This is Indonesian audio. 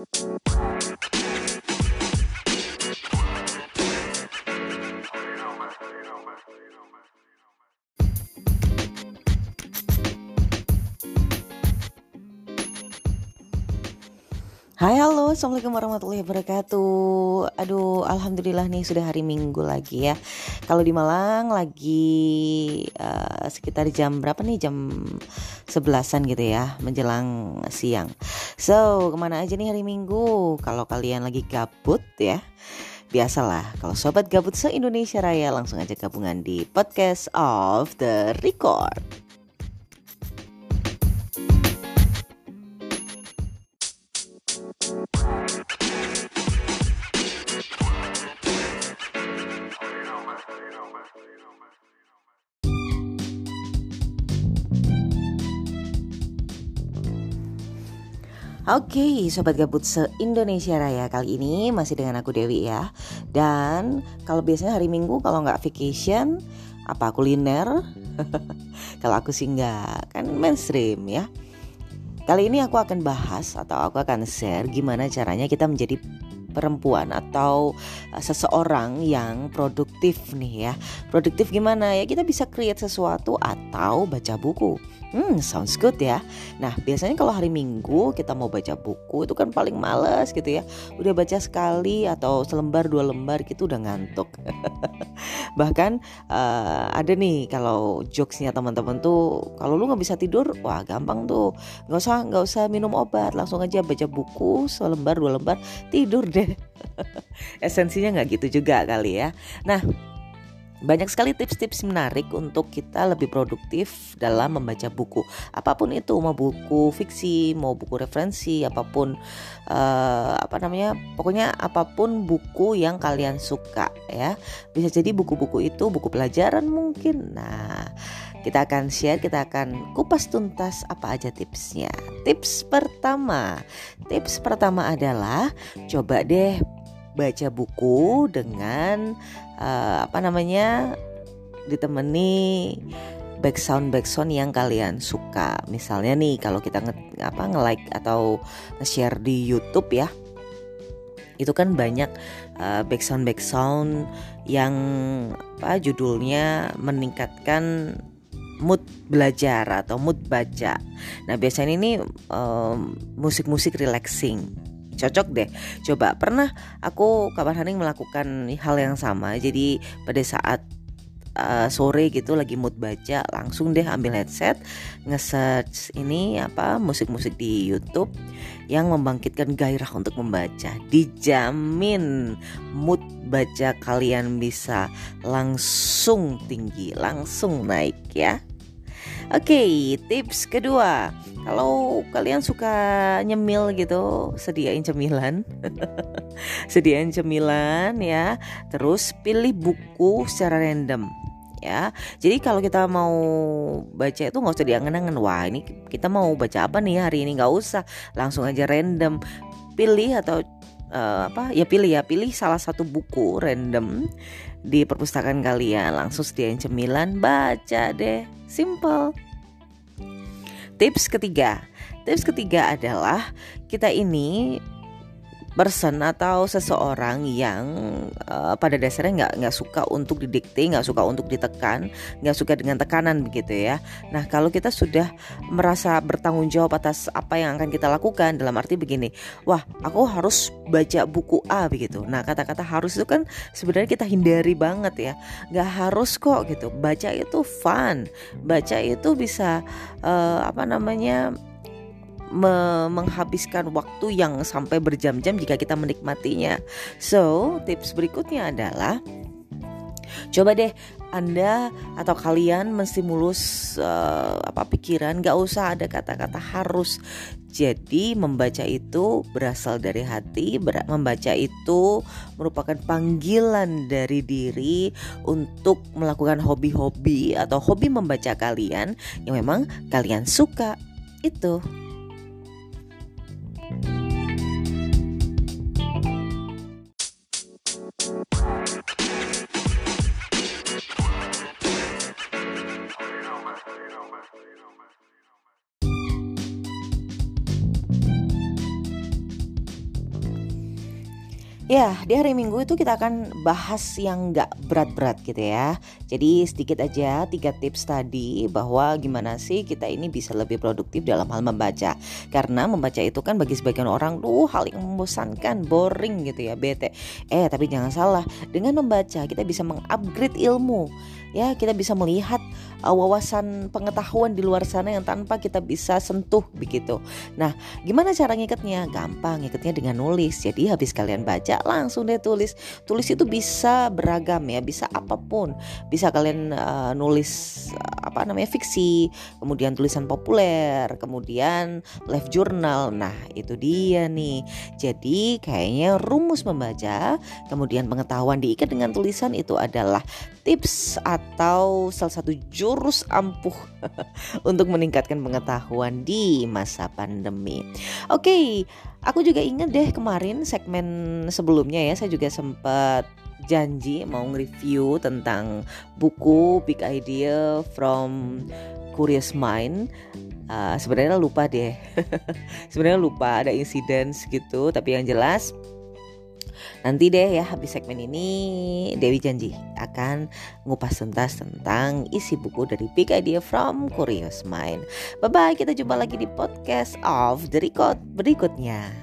Hai halo. Assalamualaikum warahmatullahi wabarakatuh. Aduh alhamdulillah nih sudah hari minggu lagi ya Kalau di Malang lagi uh, sekitar jam berapa nih? Jam sebelasan gitu ya Menjelang siang. So ke mana aja nih hari minggu? Kalau kalian lagi gabut ya Biasalah. Kalau sobat gabut se-Indonesia Raya langsung aja gabungan di podcast of the record Oke, okay, sobat gabut se-Indonesia Raya kali ini masih dengan aku Dewi ya. Dan kalau biasanya hari Minggu kalau nggak vacation apa kuliner? kalau aku sih nggak, kan mainstream ya. Kali ini aku akan bahas atau aku akan share gimana caranya kita menjadi perempuan atau uh, seseorang yang produktif nih ya. Produktif gimana ya? Kita bisa create sesuatu atau baca buku. Hmm, sounds good ya. Nah, biasanya kalau hari Minggu kita mau baca buku itu kan paling males gitu ya. Udah baca sekali atau selembar dua lembar gitu udah ngantuk. Bahkan uh, ada nih kalau jokesnya teman-teman tuh kalau lu nggak bisa tidur, wah gampang tuh. Nggak usah nggak usah minum obat, langsung aja baca buku selembar dua lembar tidur deh. Esensinya nggak gitu juga kali ya. Nah, banyak sekali tips-tips menarik untuk kita lebih produktif dalam membaca buku. Apa pun itu, mau buku fiksi, mau buku referensi, apa pun uh, apa namanya, pokoknya apa pun buku yang kalian suka ya. Bisa jadi buku-buku itu buku pelajaran mungkin. Nah, kita akan share, kita akan kupas tuntas apa aja tipsnya. Tips pertama, tips pertama adalah coba deh baca buku dengan uh, apa namanya ditemani background background yang kalian suka. Misalnya nih kalau kita nge, apa nge-like atau nge-share di YouTube ya. Itu kan banyak uh, background background yang apa judulnya meningkatkan mood belajar atau mood baca. Nah, biasanya ini um, musik-musik relaxing cocok deh. Coba pernah aku kabar Haning melakukan hal yang sama. Jadi pada saat uh, sore gitu lagi mood baca langsung deh ambil headset nge-search ini apa musik-musik di YouTube yang membangkitkan gairah untuk membaca. Dijamin mood baca kalian bisa langsung tinggi langsung naik ya Oke, okay, tips kedua, kalau kalian suka nyemil gitu, sediain cemilan, sediain cemilan ya. Terus pilih buku secara random ya. Jadi kalau kita mau baca itu nggak usah diangen-angen. Wah ini kita mau baca apa nih hari ini nggak usah, langsung aja random. Pilih atau uh, apa ya pilih ya pilih salah satu buku random di perpustakaan kalian. Langsung sediain cemilan baca deh. Simple. Tips ketiga. Tips ketiga adalah kita ini person atau seseorang yang uh, pada dasarnya nggak nggak suka untuk didikte, nggak suka untuk ditekan, nggak suka dengan tekanan begitu ya. Nah kalau kita sudah merasa bertanggung jawab atas apa yang akan kita lakukan dalam arti begini, wah aku harus baca buku A begitu. Nah kata-kata harus itu kan sebenarnya kita hindari banget ya, nggak harus kok gitu. Baca itu fun, baca itu bisa uh, apa namanya me menghabiskan waktu yang sampai berjam-jam jika kita menikmatinya. So, tips berikutnya adalah coba deh anda atau kalian menstimulus uh, apa pikiran. Gak usah ada kata-kata harus. Jadi membaca itu berasal dari hati membaca itu merupakan panggilan dari diri untuk melakukan hobi-hobi atau hobi membaca kalian yang memang kalian suka. Itu Ya, di hari Minggu itu kita akan bahas yang nggak berat-berat gitu ya. Jadi sedikit aja tiga tips tadi bahwa gimana sih kita ini bisa lebih produktif dalam hal membaca. Karena membaca itu kan bagi sebagian orang tuh hal yang membosankan, boring gitu ya, bete. Eh, tapi jangan salah, dengan membaca kita bisa mengupgrade ilmu ya kita bisa melihat uh, wawasan pengetahuan di luar sana yang tanpa kita bisa sentuh begitu. Nah, gimana cara ngikatnya? Gampang, ngikatnya dengan nulis. Jadi habis kalian baca langsung deh tulis. Tulis itu bisa beragam ya, bisa apa pun. Bisa kalian uh, nulis apa namanya fiksi, kemudian tulisan populer, kemudian live journal. Nah, itu dia nih. Jadi kayaknya rumus membaca, kemudian pengetahuan diikat dengan tulisan itu adalah tips atau salah satu jurus ampuh untuk meningkatkan pengetahuan di masa pandemi. Oke, aku juga inget deh kemarin segmen sebelumnya ya, saya juga sempat janji mau nge-review tentang buku Big Idea from Curious Mind. Uh, sebenarnya lupa deh, sebenarnya lupa ada insiden gitu, tapi yang jelas Nanti deh ya habis segmen ini Dewi janji akan ngupas tuntas tentang isi buku dari Big Idea from Curious Mind. Bye bye, kita jumpa lagi di podcast of the record berikutnya.